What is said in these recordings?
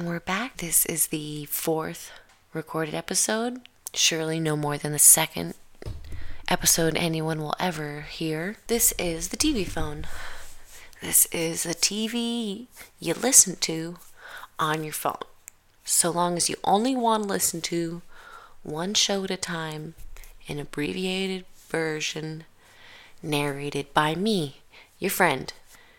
And we're back. This is the fourth recorded episode. Surely no more than the second episode anyone will ever hear. This is the TV phone. This is the TV you listen to on your phone. So long as you only want to listen to one show at a time, an abbreviated version narrated by me, your friend,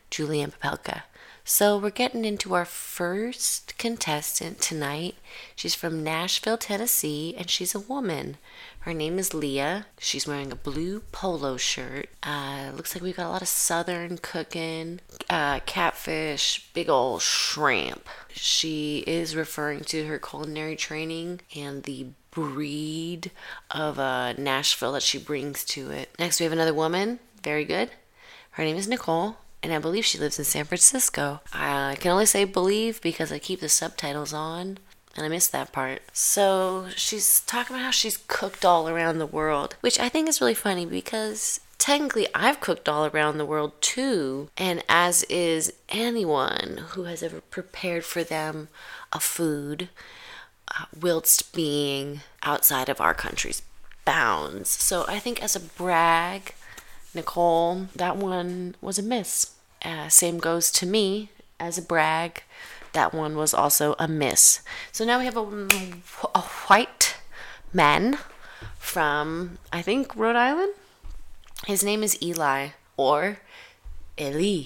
Julianne Papelka. So we're getting into our first contestant tonight. She's from Nashville, Tennessee, and she's a woman. Her name is Leah. She's wearing a blue polo shirt. Uh, looks like we've got a lot of southern cooking, uh, catfish, big old shrimp. She is referring to her culinary training and the breed of uh, Nashville that she brings to it. Next, we have another woman. Very good. Her name is Nicole and I believe she lives in San Francisco. I can only say believe because I keep the subtitles on. And I missed that part. So she's talking about how she's cooked all around the world, which I think is really funny because technically I've cooked all around the world too, and as is anyone who has ever prepared for them a food, uh, whilst being outside of our country's bounds. So I think as a brag, Nicole, that one was a miss. Uh, same goes to me as a brag. That one was also a miss. So now we have a, a white man from, I think, Rhode Island. His name is Eli or Eli,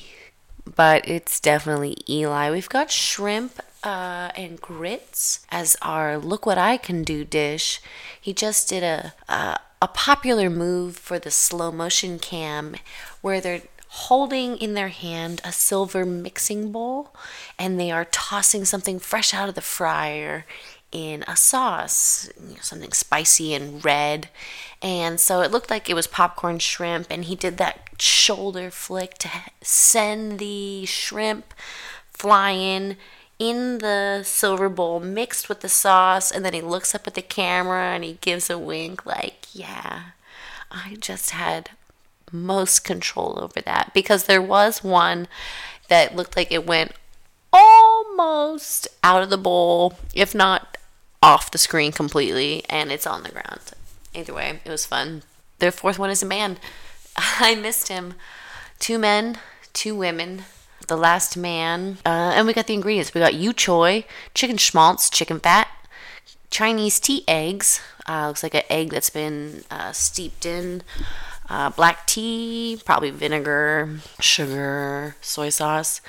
but it's definitely Eli. We've got shrimp uh, and grits as our look what I can do dish. He just did a, a a popular move for the slow motion cam where they're holding in their hand a silver mixing bowl and they are tossing something fresh out of the fryer in a sauce, you know, something spicy and red. And so it looked like it was popcorn shrimp, and he did that shoulder flick to send the shrimp flying in the silver bowl mixed with the sauce and then he looks up at the camera and he gives a wink like yeah i just had most control over that because there was one that looked like it went almost out of the bowl if not off the screen completely and it's on the ground. Either way it was fun. Their fourth one is a man. I missed him. Two men two women the Last Man, uh, and we got the ingredients. We got yu choy, chicken schmaltz, chicken fat, Chinese tea eggs. Uh, looks like an egg that's been uh, steeped in uh, black tea, probably vinegar, sugar, soy sauce,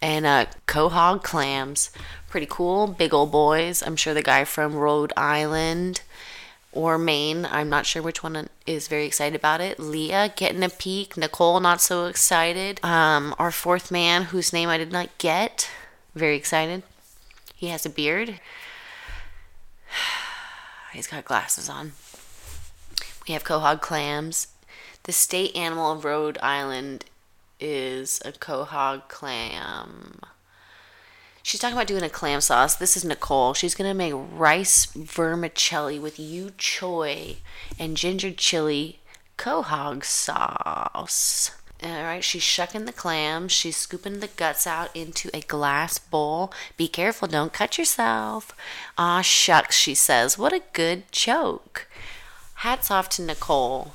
and uh, quahog clams. Pretty cool, big old boys. I'm sure the guy from Rhode Island or Maine. I'm not sure which one is very excited about it. Leah getting a peek. Nicole not so excited. Um, our fourth man, whose name I did not get, very excited. He has a beard. He's got glasses on. We have quahog clams. The state animal of Rhode Island is a quahog clam. She's talking about doing a clam sauce. This is Nicole. She's going to make rice vermicelli with yu choy and ginger chili quahog sauce. All right, she's shucking the clams. She's scooping the guts out into a glass bowl. Be careful, don't cut yourself. Ah, shucks, she says. What a good joke. Hats off to Nicole.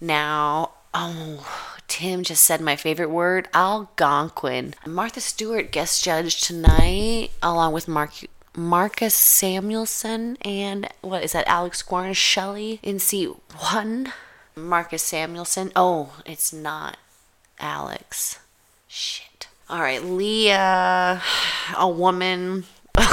Now, oh, Tim just said my favorite word, Algonquin. Martha Stewart guest judge tonight, along with Mark Marcus Samuelsson and what is that? Alex Guarnaschelli in seat one. Marcus Samuelsson. Oh, it's not Alex. Shit. All right, Leah, a woman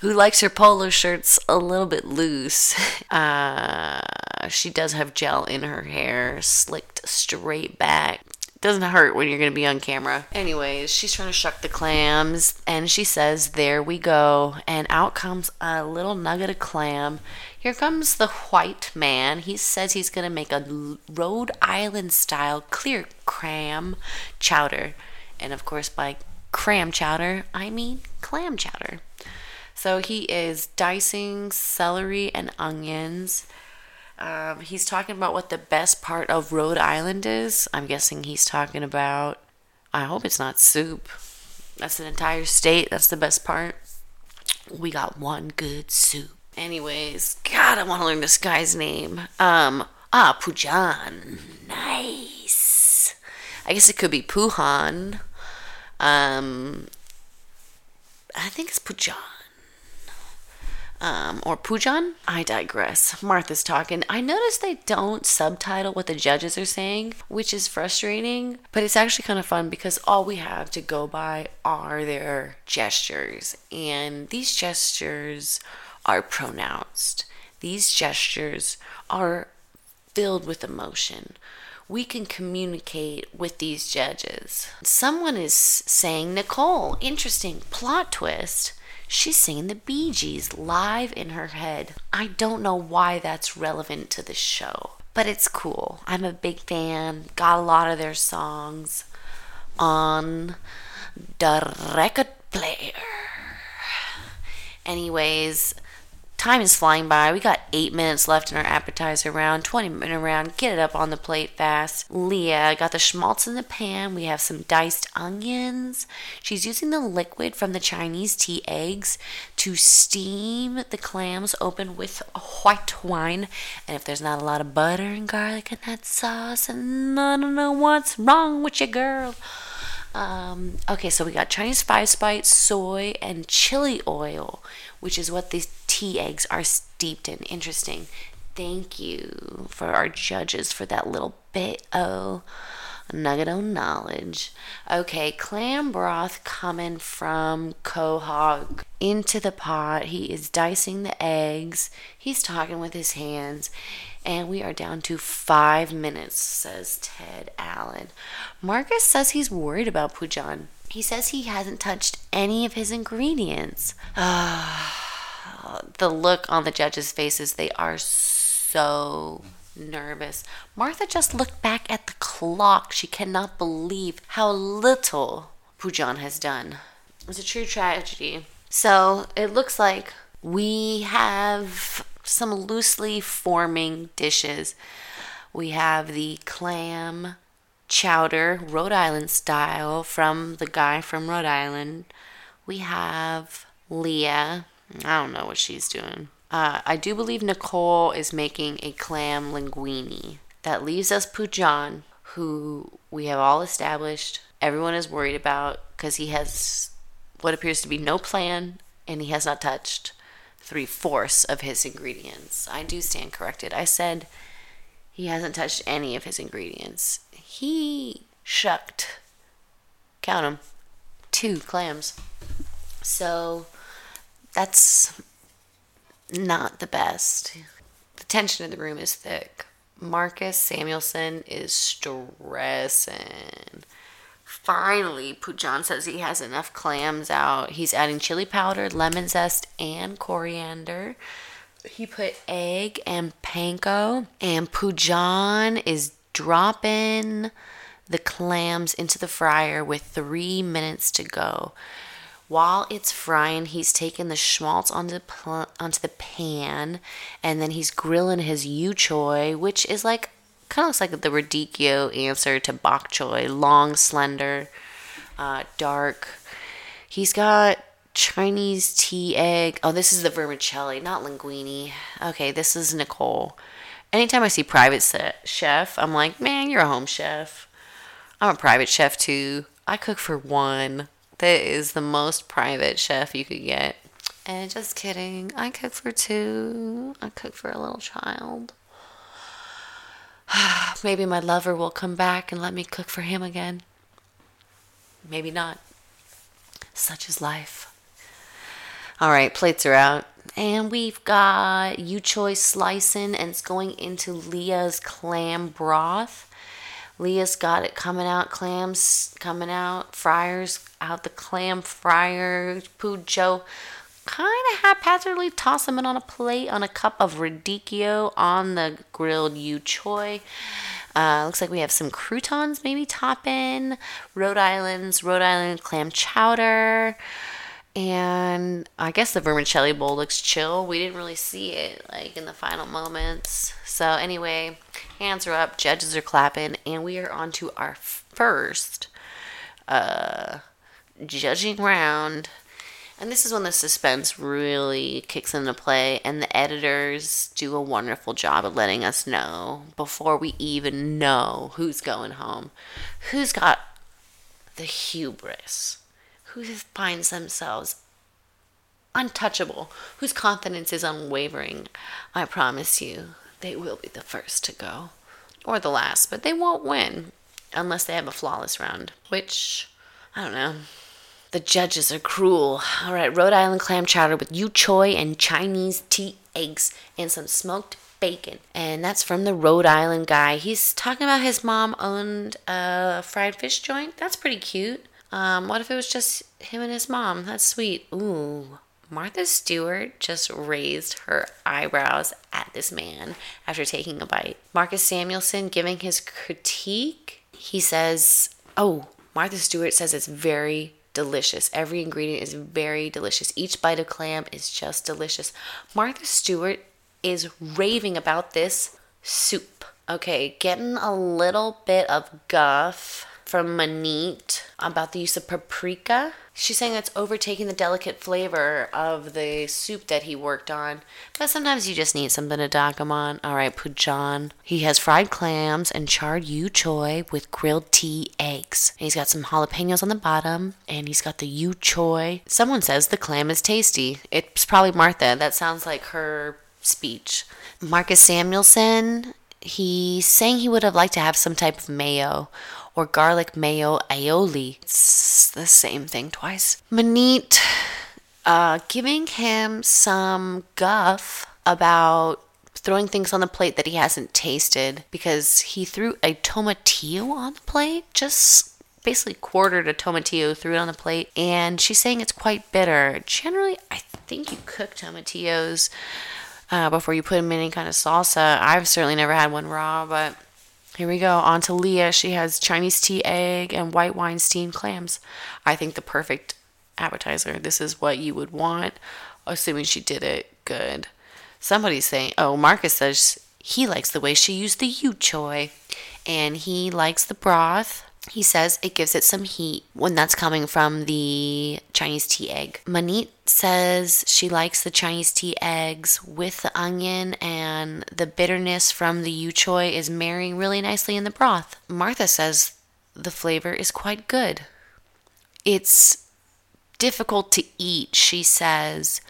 who likes her polo shirts a little bit loose. Uh, she does have gel in her hair, slicked straight back. Doesn't hurt when you're going to be on camera. Anyways, she's trying to shuck the clams, and she says, There we go. And out comes a little nugget of clam. Here comes the white man. He says he's going to make a Rhode Island style clear cram chowder. And of course, by cram chowder, I mean clam chowder. So he is dicing celery and onions. Um, he's talking about what the best part of Rhode Island is. I'm guessing he's talking about, I hope it's not soup. That's an entire state. That's the best part. We got one good soup. Anyways, God, I want to learn this guy's name. Um, ah, Pujan. Nice. I guess it could be Puhan. Um, I think it's Pujan. Um, or Pujan. I digress. Martha's talking. I noticed they don't subtitle what the judges are saying, which is frustrating, but it's actually kind of fun because all we have to go by are their gestures. And these gestures are pronounced. These gestures are filled with emotion. We can communicate with these judges. Someone is saying, Nicole, interesting plot twist. She's singing the Bee Gees live in her head. I don't know why that's relevant to the show, but it's cool. I'm a big fan. Got a lot of their songs on the record player. Anyways, time is flying by. We got eight minutes left in our appetizer round, 20 minute round. Get it up on the plate fast. Leah got the schmaltz in the pan. We have some diced onions. She's using the liquid from the Chinese tea eggs to steam the clams open with white wine. And if there's not a lot of butter and garlic in that sauce, and I don't know what's wrong with you, girl. Um, okay, so we got Chinese spice, soy, and chili oil, which is what these tea eggs are steeped in. Interesting. Thank you for our judges for that little bit of nugget of knowledge. Okay, clam broth coming from Quahog into the pot. He is dicing the eggs. He's talking with his hands. And we are down to five minutes, says Ted Allen. Marcus says he's worried about Pujan. He says he hasn't touched any of his ingredients. the look on the judges' faces, they are so nervous. Martha just looked back at the clock. She cannot believe how little Pujan has done. It's a true tragedy. So it looks like we have some loosely forming dishes. We have the clam chowder, Rhode Island style, from the guy from Rhode Island. We have Leah. I don't know what she's doing. Uh, I do believe Nicole is making a clam linguine. That leaves us Pujan, who we have all established everyone is worried about because he has what appears to be no plan and he has not touched three fourths of his ingredients. I do stand corrected. I said he hasn't touched any of his ingredients. He shucked, count them, two clams. So that's not the best. The tension in the room is thick. Marcus Samuelsson is stressing. Finally, Pujan says he has enough clams out. He's adding chili powder, lemon zest, and coriander. He put egg and panko, and Pujan is dropping the clams into the fryer with three minutes to go. While it's frying, he's taking the schmaltz onto the, pl- onto the pan, and then he's grilling his yu choy, which is like kind of looks like the radicchio answer to bok choy, long, slender, uh, dark. He's got Chinese tea egg. Oh, this is the vermicelli, not linguine. Okay, this is Nicole. Anytime I see private chef, I'm like, man, you're a home chef. I'm a private chef too. I cook for one. That is the most private chef you could get. And just kidding, I cook for two. I cook for a little child. Maybe my lover will come back and let me cook for him again. Maybe not. Such is life. All right, plates are out. And we've got Yu Choy slicing and it's going into Leah's clam broth. Leah's got it coming out, clams coming out, fryers out the clam fryer. Pujo kind of haphazardly toss them in on a plate on a cup of radicchio on the grilled yu choy. Uh, looks like we have some croutons maybe top in, Rhode Island's Rhode Island clam chowder, and I guess the vermicelli bowl looks chill. We didn't really see it like in the final moments. So anyway, hands are up, judges are clapping, and we are on to our first uh, judging round And this is when the suspense really kicks into play, and the editors do a wonderful job of letting us know before we even know who's going home, who's got the hubris, who finds themselves untouchable, whose confidence is unwavering. I promise you, they will be the first to go. Or the last, but they won't win unless they have a flawless round, which, I don't know. The judges are cruel. All right, Rhode Island clam chowder with yu choy and Chinese tea eggs and some smoked bacon. And that's from the Rhode Island guy. He's talking about his mom owned a fried fish joint. That's pretty cute. Um, what if it was just him and his mom? That's sweet. Ooh. Martha Stewart just raised her eyebrows at this man after taking a bite. Marcus Samuelsson giving his critique. He says, Oh, Martha Stewart says it's very delicious. Every ingredient is very delicious. Each bite of clam is just delicious. Martha Stewart is raving about this soup. Okay, getting a little bit of guff from Maneet about the use of paprika. She's saying it's overtaking the delicate flavor of the soup that he worked on. But sometimes you just need something to dock him on. All right, Pujan. He has fried clams and charred yu choy with grilled tea eggs. And he's got some jalapenos on the bottom, and he's got the yu choy. Someone says the clam is tasty. It's probably Martha. That sounds like her speech. Marcus Samuelsson he's saying he would have liked to have some type of mayo or garlic mayo aioli. It's the same thing twice. Maneet uh, giving him some guff about throwing things on the plate that he hasn't tasted because he threw a tomatillo on the plate, just basically quartered a tomatillo, threw it on the plate, and she's saying it's quite bitter. Generally, I think you cook tomatillos uh, before you put them in any kind of salsa. I've certainly never had one raw, but here we go. On to Leah. She has Chinese tea egg and white wine steamed clams. I think the perfect appetizer. This is what you would want, assuming she did it good. Somebody's saying, oh, Marcus says he likes the way she used the yu choy and he likes the broth he says it gives it some heat when that's coming from the Chinese tea egg. Maneet says she likes the Chinese tea eggs with the onion and the bitterness from the yu choy is marrying really nicely in the broth. Martha says the flavor is quite good. It's difficult to eat, she says,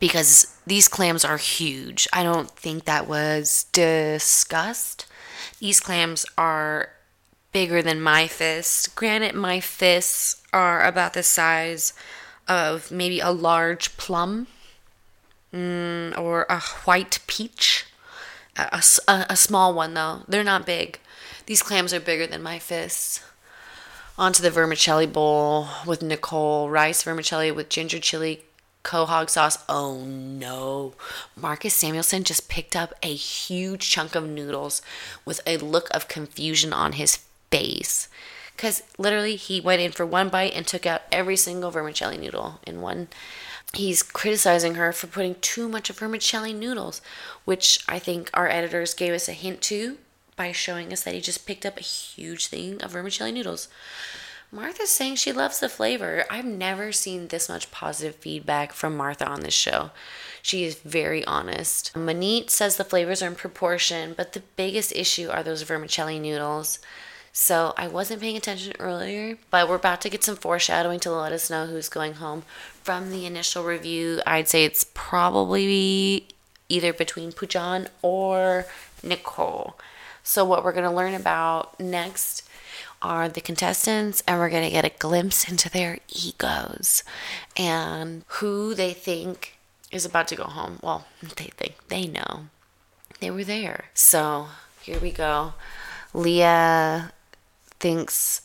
because these clams are huge. I don't think that was discussed. These clams are bigger than my fist. Granted, my fists are about the size of maybe a large plum mm, or a white peach. A, a, a, small one, though. They're not big. These clams are bigger than my fists. Onto the vermicelli bowl with Nicole. Rice vermicelli with ginger chili quahog sauce. Oh no. Marcus Samuelsson just picked up a huge chunk of noodles with a look of confusion on his face because literally he went in for one bite and took out every single vermicelli noodle in one. He's criticizing her for putting too much of vermicelli noodles, which I think our editors gave us a hint to by showing us that he just picked up a huge thing of vermicelli noodles. Martha's saying she loves the flavor. I've never seen this much positive feedback from Martha on this show. She is very honest. Maneet says the flavors are in proportion, but the biggest issue are those vermicelli noodles. So I wasn't paying attention earlier, but we're about to get some foreshadowing to let us know who's going home. From the initial review, I'd say it's probably either between Pujan or Nicole. So what we're going to learn about next are the contestants and we're going to get a glimpse into their egos and who they think is about to go home. Well, they think they know. They were there. So, here we go. Leah thinks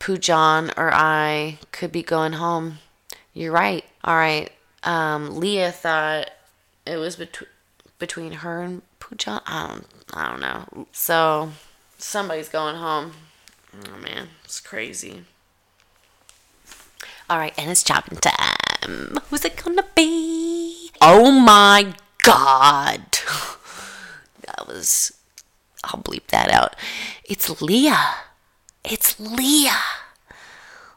Pujan or I could be going home. You're right. All right. Um, Leah thought it was bet- between her and Pujan. I don't, I don't know. So somebody's going home. Oh man, it's crazy. All right, and it's chopping time. Who's it gonna be? Oh my god. that was. I'll bleep that out. It's Leah. It's Leah.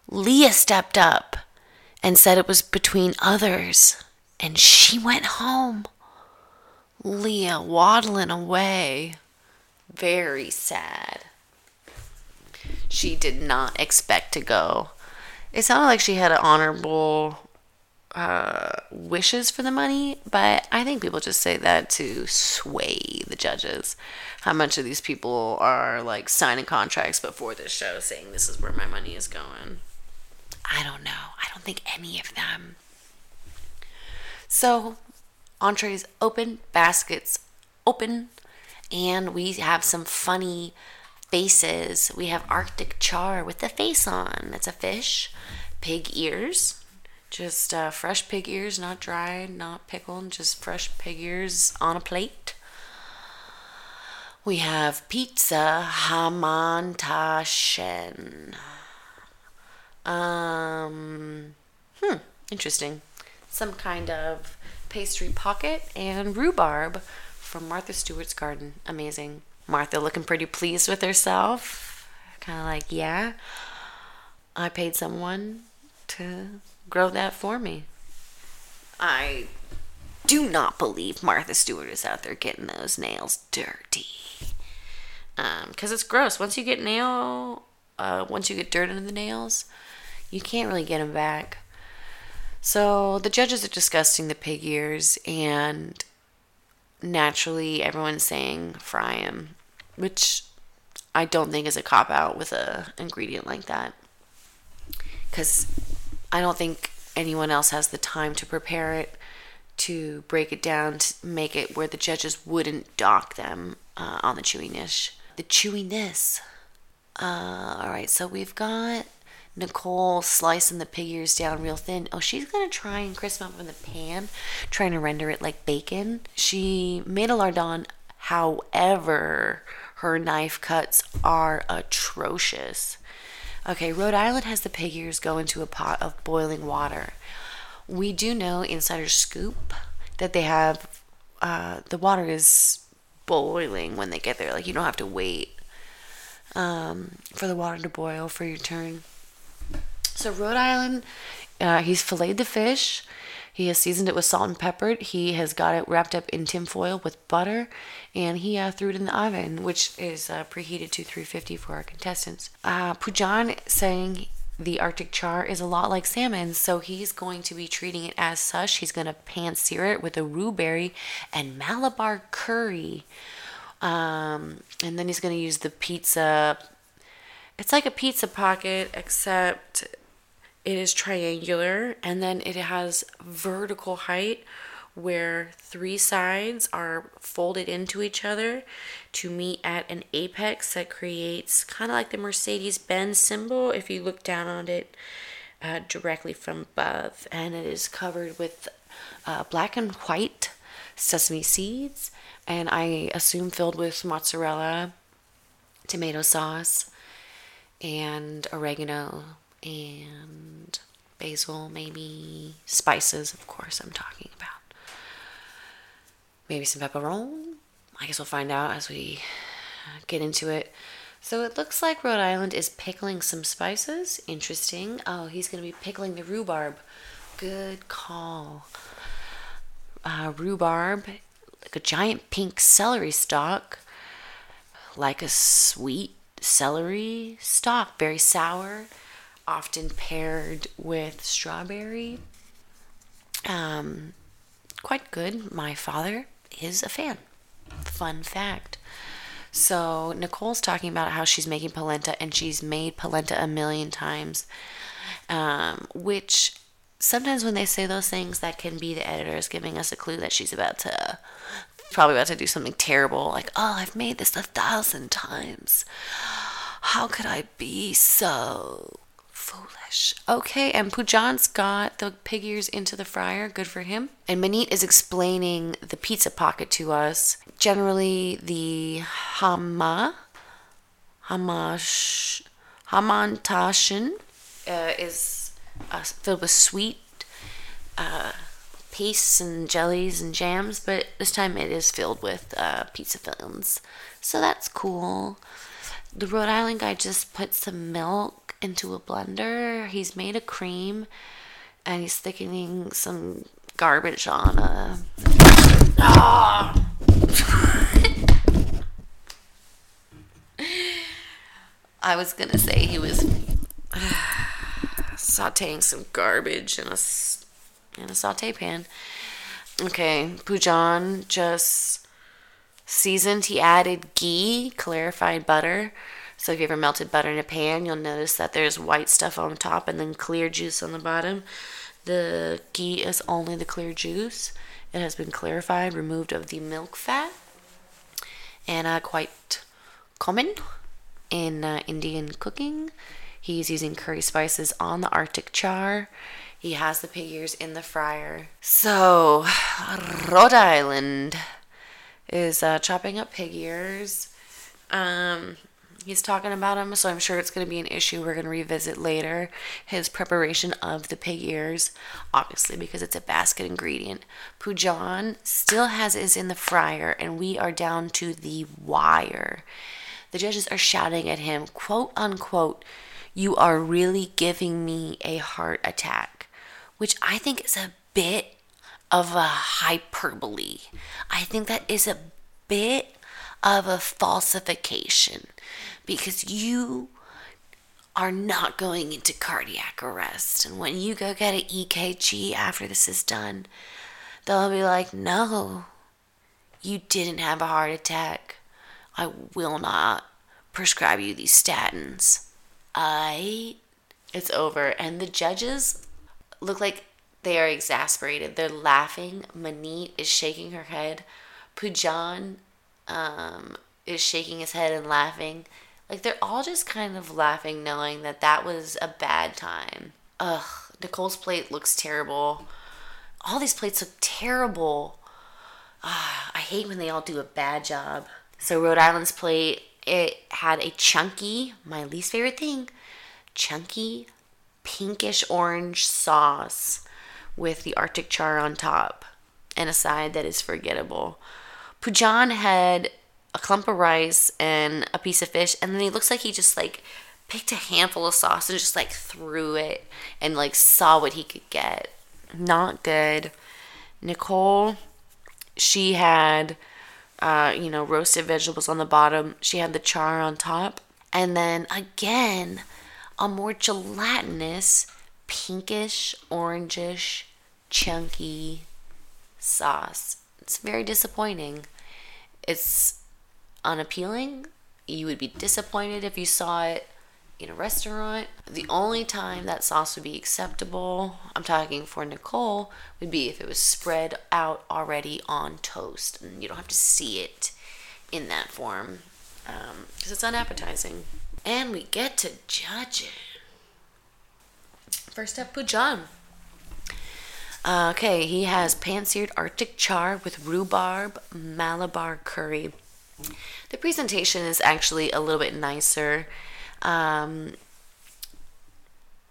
Leah stepped up and said it was between others. And she went home. Leah waddling away. Very sad. She did not expect to go. It sounded like she had an honorable uh, wishes for the money, but I think people just say that to sway the judges. How much of these people are like signing contracts before this show saying this is where my money is going? I don't know. I don't think any of them. So, entrees open, baskets open, and we have some funny faces. We have Arctic char with the face on. That's a fish. Pig ears. Just uh, fresh pig ears, not dried, not pickled, just fresh pig ears on a plate. We have pizza hamantaschen. Um, hmm, interesting. Some kind of pastry pocket and rhubarb from Martha Stewart's garden. Amazing. Martha looking pretty pleased with herself. Kind of like, yeah, I paid someone to grow that for me. I do not believe Martha Stewart is out there getting those nails dirty. Um, Because um, it's gross. Once you get nail, uh, once you get dirt into the nails, you can't really get them back. So the judges are discussing the pig ears, and naturally everyone's saying fry them, which I don't think is a cop out with a ingredient like that, because I don't think anyone else has the time to prepare it, to break it down, to make it where the judges wouldn't dock them uh, on the chewiness. The chewiness. Uh, all right, so we've got Nicole slicing the pig ears down real thin. Oh, she's gonna try and crisp them up in the pan, trying to render it like bacon. She made a lardon, however, her knife cuts are atrocious. Okay, Rhode Island has the pig ears go into a pot of boiling water. We do know insider scoop that they have uh, the water is boiling when they get there. Like you don't have to wait um, for the water to boil for your turn. So Rhode Island, uh, he's filleted the fish. He has seasoned it with salt and pepper. He has got it wrapped up in tinfoil with butter, and he uh, threw it in the oven, which is uh, preheated to 350 for our contestants. Uh, Pujan saying the Arctic char is a lot like salmon, so he's going to be treating it as such. He's going to pan sear it with a berry and Malabar curry. Um, and then he's going to use the pizza. It's like a pizza pocket, except it is triangular and then it has vertical height where three sides are folded into each other to meet at an apex that creates kind of like the Mercedes Benz symbol if you look down on it uh, directly from above. And it is covered with uh, black and white sesame seeds, and I assume filled with mozzarella, tomato sauce, and oregano and basil, maybe spices, of course, I'm talking about. Maybe some pepperoni. I guess we'll find out as we get into it. So it looks like Rhode Island is pickling some spices. Interesting. Oh, he's going to be pickling the rhubarb. Good call. Uh, rhubarb, like a giant pink celery stalk, like a sweet celery stalk, very sour often paired with strawberry. Um, quite good. My father is a fan. Fun fact. So Nicole's talking about how she's making polenta and she's made polenta a million times, um, which sometimes when they say those things, that can be the editors giving us a clue that she's about to, probably about to do something terrible, like, oh, I've made this a thousand times. How could I be so foolish. Okay, and Pujan's got the pig ears into the fryer. Good for him. And Maneet is explaining the pizza pocket to us. Generally, the hama, hamash, hamantaschen uh, is uh, filled with sweet uh, pastes and jellies and jams, but this time it is filled with uh, pizza fillings. So that's cool. The Rhode Island guy just put some milk into a blender. He's made a cream. and he's thickening some garbage on a. Ah! I was gonna say he was sauteing some garbage in a in a saute pan. Okay, Poojan just seasoned. He added ghee, clarified butter. So if you ever melted butter in a pan, you'll notice that there's white stuff on top and then clear juice on the bottom. The ghee is only the clear juice. It has been clarified, removed of the milk fat, and uh, quite common in uh, Indian cooking. He's using curry spices on the Arctic char. He has the pig ears in the fryer. So, Rhode Island is uh, chopping up pig ears. Um, he's talking about them, so I'm sure it's going to be an issue we're going to revisit later. His preparation of the pig ears, obviously, because it's a basket ingredient. Poojan still has his in the fryer, and we are down to the wire. The judges are shouting at him, quote unquote, you are really giving me a heart attack, which I think is a bit of a hyperbole. I think that is a bit of a falsification because you are not going into cardiac arrest. And when you go get an EKG after this is done, they'll be like, no, you didn't have a heart attack. I will not prescribe you these statins. I. It's over. And the judges look like they are exasperated. They're laughing. Maneet is shaking her head. Poojan um, is shaking his head and laughing. Like they're all just kind of laughing, knowing that that was a bad time. Ugh, Nicole's plate looks terrible. All these plates look terrible. Ah, I hate when they all do a bad job. So Rhode Island's plate, it had a chunky, my least favorite thing, chunky pinkish orange sauce with the Arctic char on top and a side that is forgettable. Poojan had a clump of rice and a piece of fish, and then he looks like he just like picked a handful of sauce and just like threw it and like saw what he could get. Not good. Nicole, she had, uh, you know, roasted vegetables on the bottom. She had the char on top. And then again, a more gelatinous, pinkish, orangish, chunky sauce. It's very disappointing. It's unappealing. You would be disappointed if you saw it in a restaurant. The only time that sauce would be acceptable, I'm talking for Nicole, would be if it was spread out already on toast and you don't have to see it in that form because um, it's unappetizing. And we get to judge it. First up, Poojan. Uh, okay, he has pan seared Arctic char with rhubarb Malabar curry. The presentation is actually a little bit nicer. Um,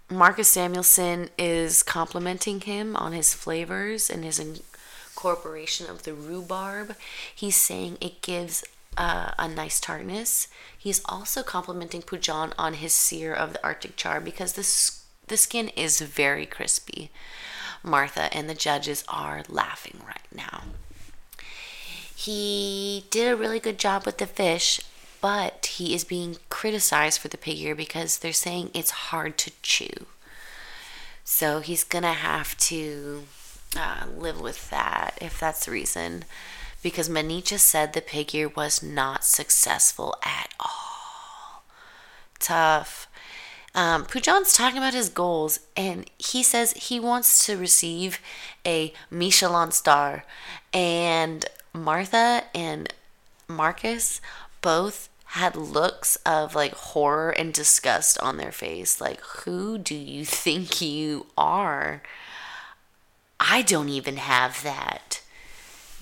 Marcus Samuelsson is complimenting him on his flavors and his incorporation of the rhubarb. He's saying it gives uh, a nice tartness. He's also complimenting Poojan on his sear of the Arctic char because the, the skin is very crispy. Martha and the judges are laughing right now. He did a really good job with the fish, but he is being criticized for the pig ear because they're saying it's hard to chew. So he's gonna have to uh, live with that if that's the reason. Because Manicha said the pig ear was not successful at all. Tough. Um, Poojan's talking about his goals, and he says he wants to receive a Michelin star. And Martha and Marcus both had looks of like horror and disgust on their face. Like, who do you think you are? I don't even have that.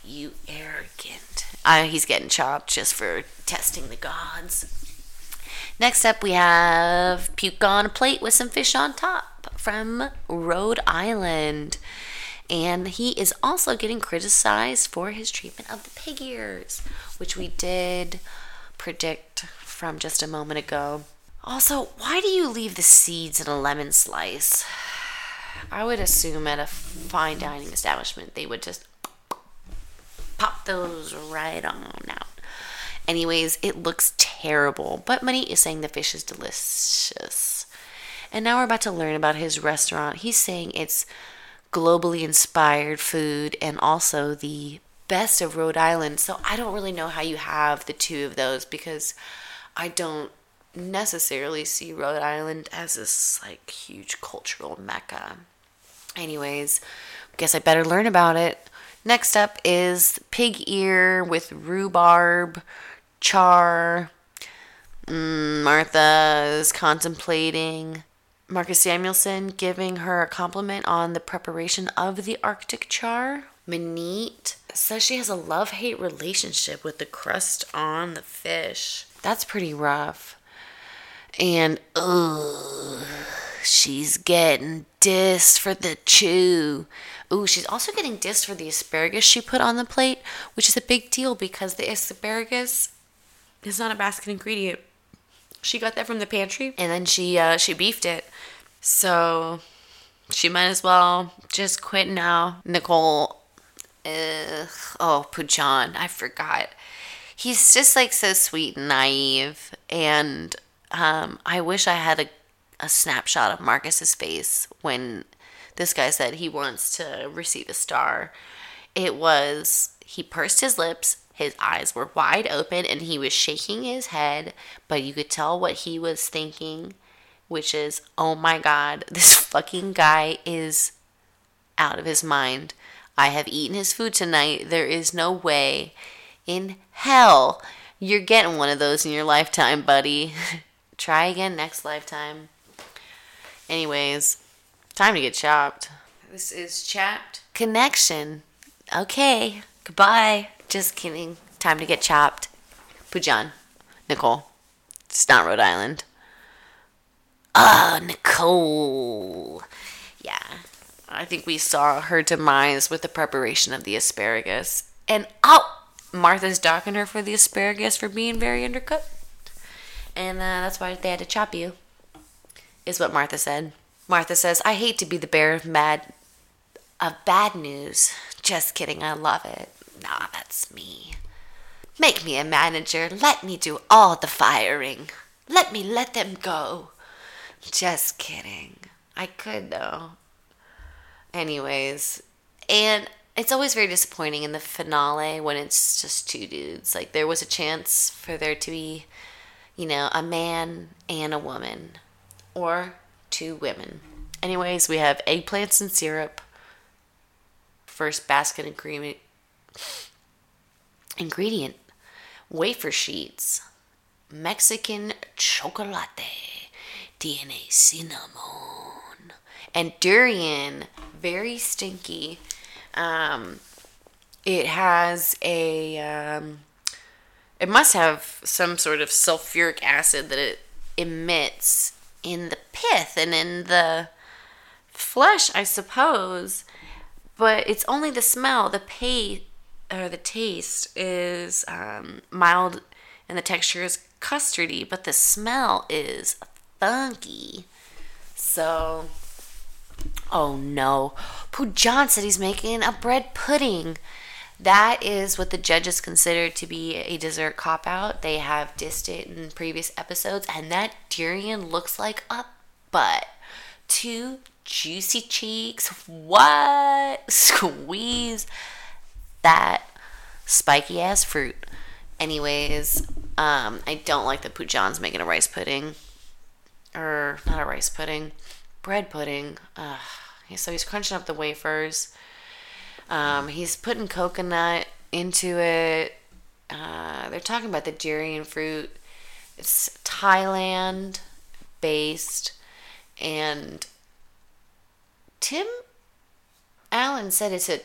You arrogant. Uh, he's getting chopped just for testing the gods. Next up, we have puke on a plate with some fish on top from Rhode Island. And he is also getting criticized for his treatment of the pig ears, which we did predict from just a moment ago. Also, why do you leave the seeds in a lemon slice? I would assume at a fine dining establishment they would just pop those right on. Anyways, it looks terrible, but Money is saying the fish is delicious. And now we're about to learn about his restaurant. He's saying it's globally inspired food and also the best of Rhode Island. So I don't really know how you have the two of those because I don't necessarily see Rhode Island as this like huge cultural mecca. Anyways, guess I better learn about it. Next up is pig ear with rhubarb, char. Mm, Martha is contemplating Marcus Samuelsson giving her a compliment on the preparation of the Arctic char. Maneet says she has a love hate relationship with the crust on the fish. That's pretty rough. And, ugh, she's getting dissed for the chew. Ooh, she's also getting dissed for the asparagus she put on the plate, which is a big deal because the asparagus is not a basket ingredient. She got that from the pantry and then she uh, she beefed it. So she might as well just quit now. Nicole, ugh, oh Poojan, I forgot. He's just like so sweet and naive, and um, I wish I had a a snapshot of Marcus's face when this guy said he wants to receive a star. It was he pursed his lips, his eyes were wide open, and he was shaking his head, but you could tell what he was thinking, which is, oh my god, this fucking guy is out of his mind. I have eaten his food tonight. There is no way in hell you're getting one of those in your lifetime, buddy. Try again next lifetime. Anyways, time to get chopped. This is Chapped Connection. Okay, goodbye. Just kidding. Time to get chopped. Poojan. Nicole. It's not Rhode Island. Ah, Nicole. Yeah. I think we saw her demise with the preparation of the asparagus. And oh, Martha's docking her for the asparagus for being very undercooked. And uh, that's why they had to chop you is what Martha said. Martha says, I hate to be the bearer of mad of bad news. Just kidding, I love it. Nah, that's me. Make me a manager. Let me do all the firing. Let me let them go. Just kidding. I could though. Anyways, and it's always very disappointing in the finale when it's just two dudes. Like there was a chance for there to be, you know, a man and a woman or two women. Anyways, we have eggplants and syrup. First basket ingredient ingredient wafer sheets, Mexican chocolate, DNA cinnamon, and durian. Very stinky. Um, it has a. Um, it must have some sort of sulfuric acid that it emits in the pith and in the flesh, I suppose. But it's only the smell. The pay or the taste is um, mild, and the texture is custardy, but the smell is funky. So, oh no, Poojan said he's making a bread pudding. That is what the judges consider to be a dessert cop out. They have dissed it in previous episodes, and that durian looks like a butt. Two juicy cheeks. What? Squeeze that spiky ass fruit. Anyways, um, I don't like that Poojan's making a rice pudding. Or, not a rice pudding, bread pudding. Ugh. So he's crunching up the wafers um, he's putting coconut into it. Uh, they're talking about the durian fruit. It's Thailand based. And Tim Allen said it's a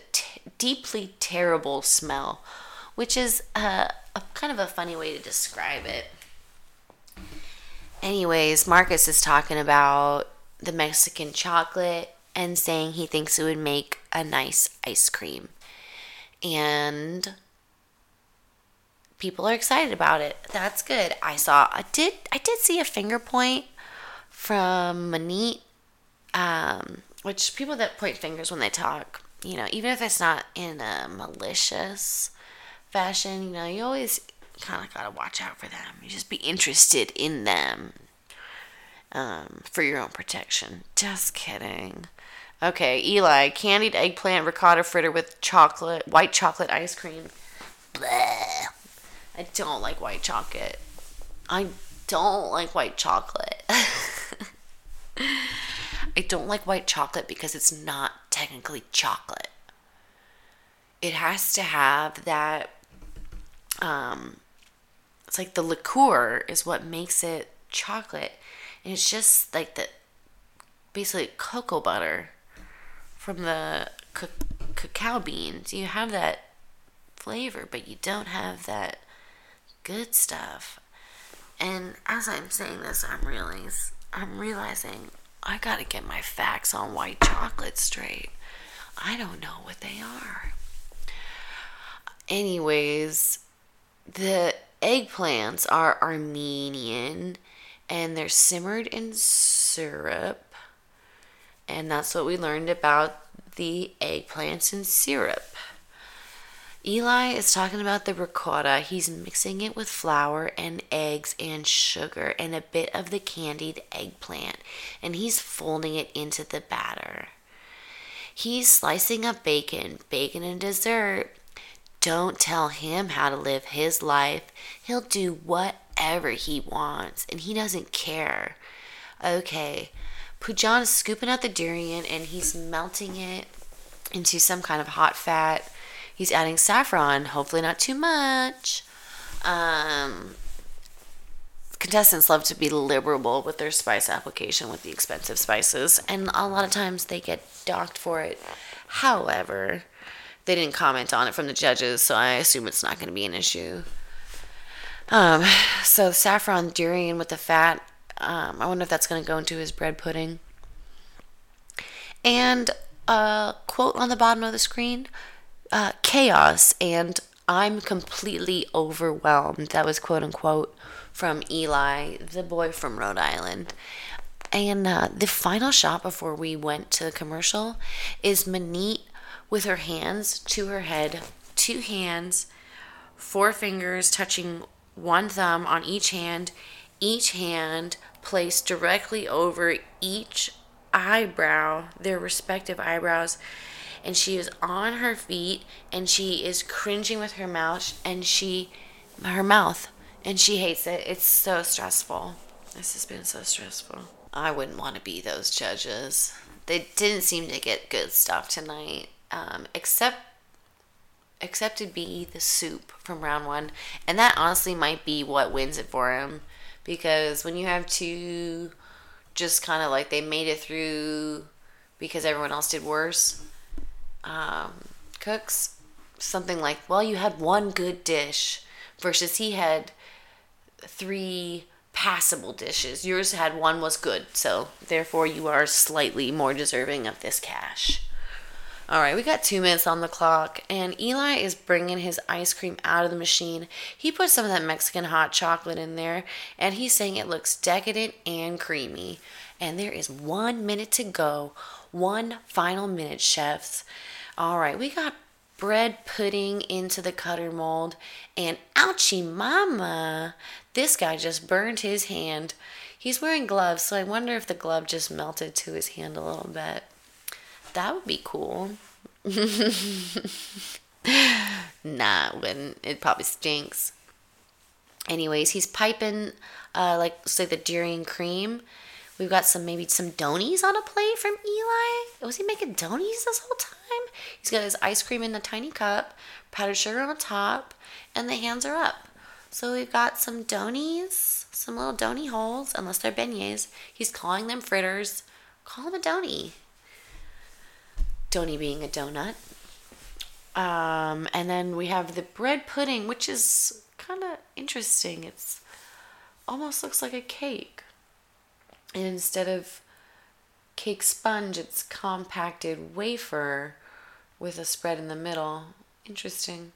deeply terrible smell, which is uh, a kind of a funny way to describe it. Anyways, Marcus is talking about the Mexican chocolate and saying he thinks it would make a nice ice cream. And people are excited about it. That's good. I saw I did I did see a finger point from Maneet um, which people that point fingers when they talk, you know, even if it's not in a malicious fashion, you know, you always kind of got to watch out for them. You just be interested in them um, for your own protection. Just kidding. Okay, Eli, candied eggplant ricotta fritter with chocolate, white chocolate ice cream. I don't like white chocolate. I don't like white chocolate. I don't like white chocolate because it's not technically chocolate. It has to have that um it's like the liqueur is what makes it chocolate. And it's just like the basically cocoa butter from the c- cacao beans. You have that flavor, but you don't have that good stuff. And as I'm saying this, I'm I'm realizing I got to get my facts on white chocolate straight. I don't know what they are. Anyways, the eggplants are Armenian and they're simmered in syrup. And that's what we learned about the eggplants in syrup. Eli is talking about the ricotta. He's mixing it with flour and eggs and sugar and a bit of the candied eggplant, and he's folding it into the batter. He's slicing up bacon, bacon and dessert. Don't tell him how to live his life. He'll do whatever he wants, and he doesn't care. Okay, Pujan is scooping out the durian and he's melting it into some kind of hot fat He's adding saffron, hopefully not too much. Um, contestants love to be liberal with their spice application with the expensive spices, and a lot of times they get docked for it. However, they didn't comment on it from the judges, so I assume it's not going to be an issue. Um, so saffron durian with the fat. Um, I wonder if that's going to go into his bread pudding. And a quote on the bottom of the screen uh, chaos and I'm completely overwhelmed. That was quote unquote from Eli, the boy from Rhode Island. And uh, the final shot before we went to the commercial is Maneet with her hands to her head, two hands, four fingers touching one thumb on each hand, each hand placed directly over each eyebrow, their respective eyebrows and she is on her feet and she is cringing with her mouth and she her mouth and she hates it. It's so stressful. This has been so stressful. I wouldn't want to be those judges. They didn't seem to get good stuff tonight, um, except except to be the soup from round one, and that honestly might be what wins it for him, because when you have two, just kind of like they made it through because everyone else did worse um, cooks something like, well, you had one good dish versus he had three passable dishes. Yours had one was good, so therefore you are slightly more deserving of this cash. All right, we got two minutes on the clock, and Eli is bringing his ice cream out of the machine. He put some of that Mexican hot chocolate in there, and he's saying it looks decadent and creamy. And there is one minute to go. One final minute, chefs. All right, we got bread pudding into the cutter mold, and ouchie mama, this guy just burned his hand. He's wearing gloves, so I wonder if the glove just melted to his hand a little bit. That would be cool. nah, when it probably stinks. Anyways, he's piping uh, like say the durian cream We've got some maybe some donies on a plate from Eli. Was he making donies this whole time? He's got his ice cream in a tiny cup, powdered sugar on top, and the hands are up. So we've got some donies, some little donny holes, unless they're beignets. He's calling them fritters. Call them a donny. Donny being a donut. Um, and then we have the bread pudding, which is kind of interesting. It's almost looks like a cake. And instead of cake sponge, it's compacted wafer with a spread in the middle. Interesting.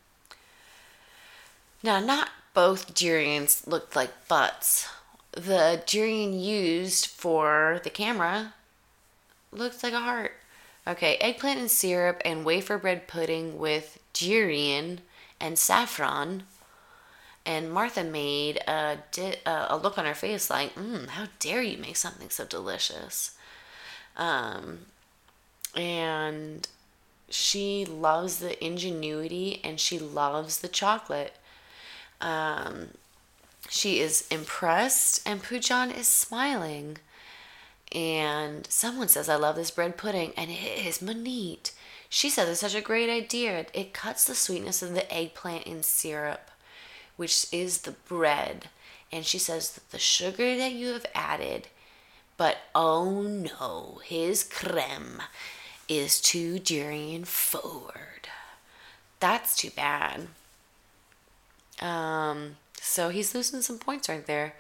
Now, not both durians looked like butts. The durian used for the camera looked like a heart. Okay, eggplant and syrup and wafer bread pudding with durian and saffron. And Martha made a, di- a look on her face like, mm, how dare you make something so delicious? Um, and she loves the ingenuity and she loves the chocolate. Um, she is impressed, and Poojan is smiling. And someone says, I love this bread pudding, and it is Maneet. She says it's such a great idea. It cuts the sweetness of the eggplant in syrup, which is the bread. And she says that the sugar that you have added, but oh no, his creme is too durian forward. That's too bad. Um, so he's losing some points right there.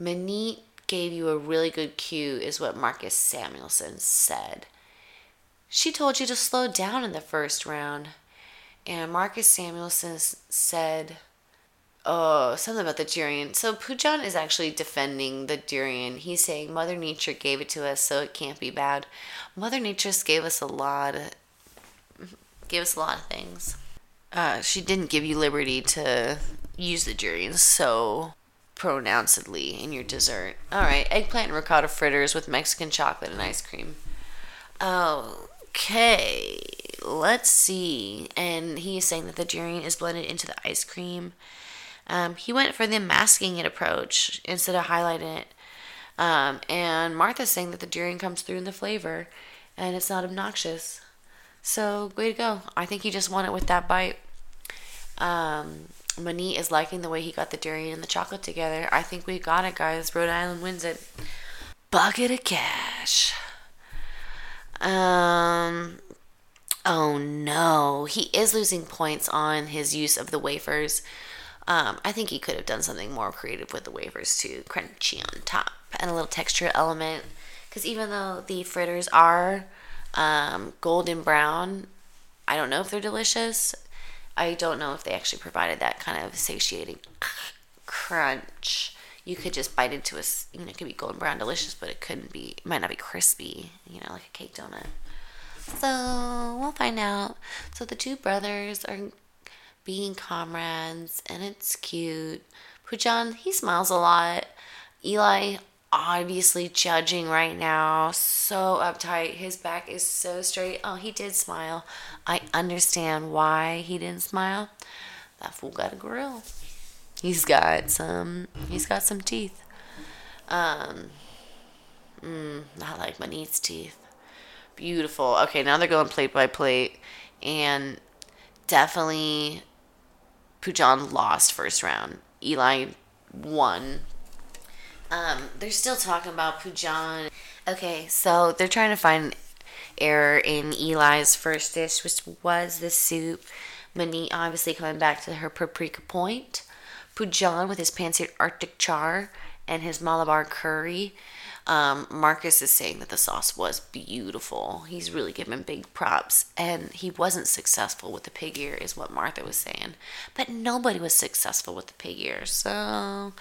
Maneet gave you a really good cue, is what Marcus Samuelsson said. She told you to slow down in the first round. And Marcus Samuelsson said, oh, something about the durian. So Poojan is actually defending the durian. He's saying Mother Nature gave it to us, so it can't be bad. Mother Nature gave us a lot, of, gave us a lot of things. Uh, she didn't give you liberty to use the durian so pronouncedly in your dessert. All right, eggplant and ricotta fritters with Mexican chocolate and ice cream. Okay, let's see. And he is saying that the durian is blended into the ice cream. Um, he went for the masking it approach instead of highlighting it. Um, and Martha's saying that the durian comes through in the flavor and it's not obnoxious. So, way to go. I think he just won it with that bite. Um, Maneet is liking the way he got the durian and the chocolate together. I think we got it, guys. Rhode Island wins it. Bucket of cash. Um. Oh no, he is losing points on his use of the wafers. Um, I think he could have done something more creative with the wafers too, crunchy on top and a little texture element. Because even though the fritters are um, golden brown, I don't know if they're delicious. I don't know if they actually provided that kind of satiating crunch. You could just bite into a, you know, it could be golden brown delicious, but it couldn't be, it might not be crispy, you know, like a cake donut. So we'll find out. So the two brothers are being comrades, and it's cute. Poojan, he smiles a lot. Eli, obviously judging right now, so uptight. His back is so straight. Oh, he did smile. I understand why he didn't smile. That fool got a grill. He's got some. He's got some teeth. Um, mm, not like Maneet's teeth. Beautiful. Okay, now they're going plate by plate, and definitely Poojan lost first round. Eli won. Um, they're still talking about Pujan. Okay, so they're trying to find error in Eli's first dish, which was the soup. Maneet obviously coming back to her paprika point. Pujan with his pan-seared Arctic char and his Malabar curry. Um, Marcus is saying that the sauce was beautiful. He's really giving big props. And he wasn't successful with the pig ear, is what Martha was saying. But nobody was successful with the pig ear. So,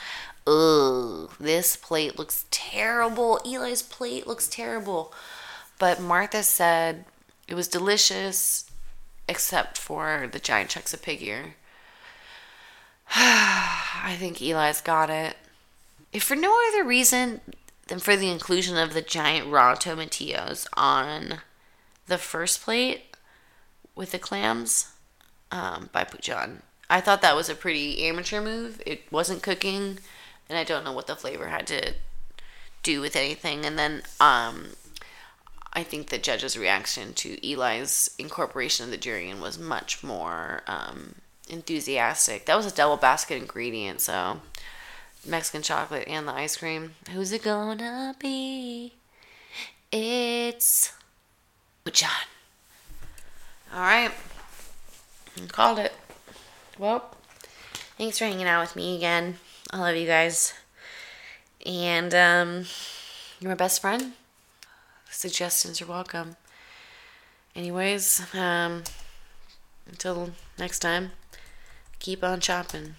ugh, this plate looks terrible. Eli's plate looks terrible. But Martha said it was delicious, except for the giant chunks of pig ear. I think Eli's got it. If for no other reason than for the inclusion of the giant raw tomatillos on the first plate with the clams um, by Poojan. I thought that was a pretty amateur move. It wasn't cooking, and I don't know what the flavor had to do with anything. And then um, I think the judge's reaction to Eli's incorporation of the durian was much more um, enthusiastic. That was a double basket ingredient, so Mexican chocolate and the ice cream. Who's it gonna be? It's John. All right, called it. Well, thanks for hanging out with me again. I love you guys, and um, you're my best friend. Suggestions are welcome. Anyways, um, until next time, keep on chopping.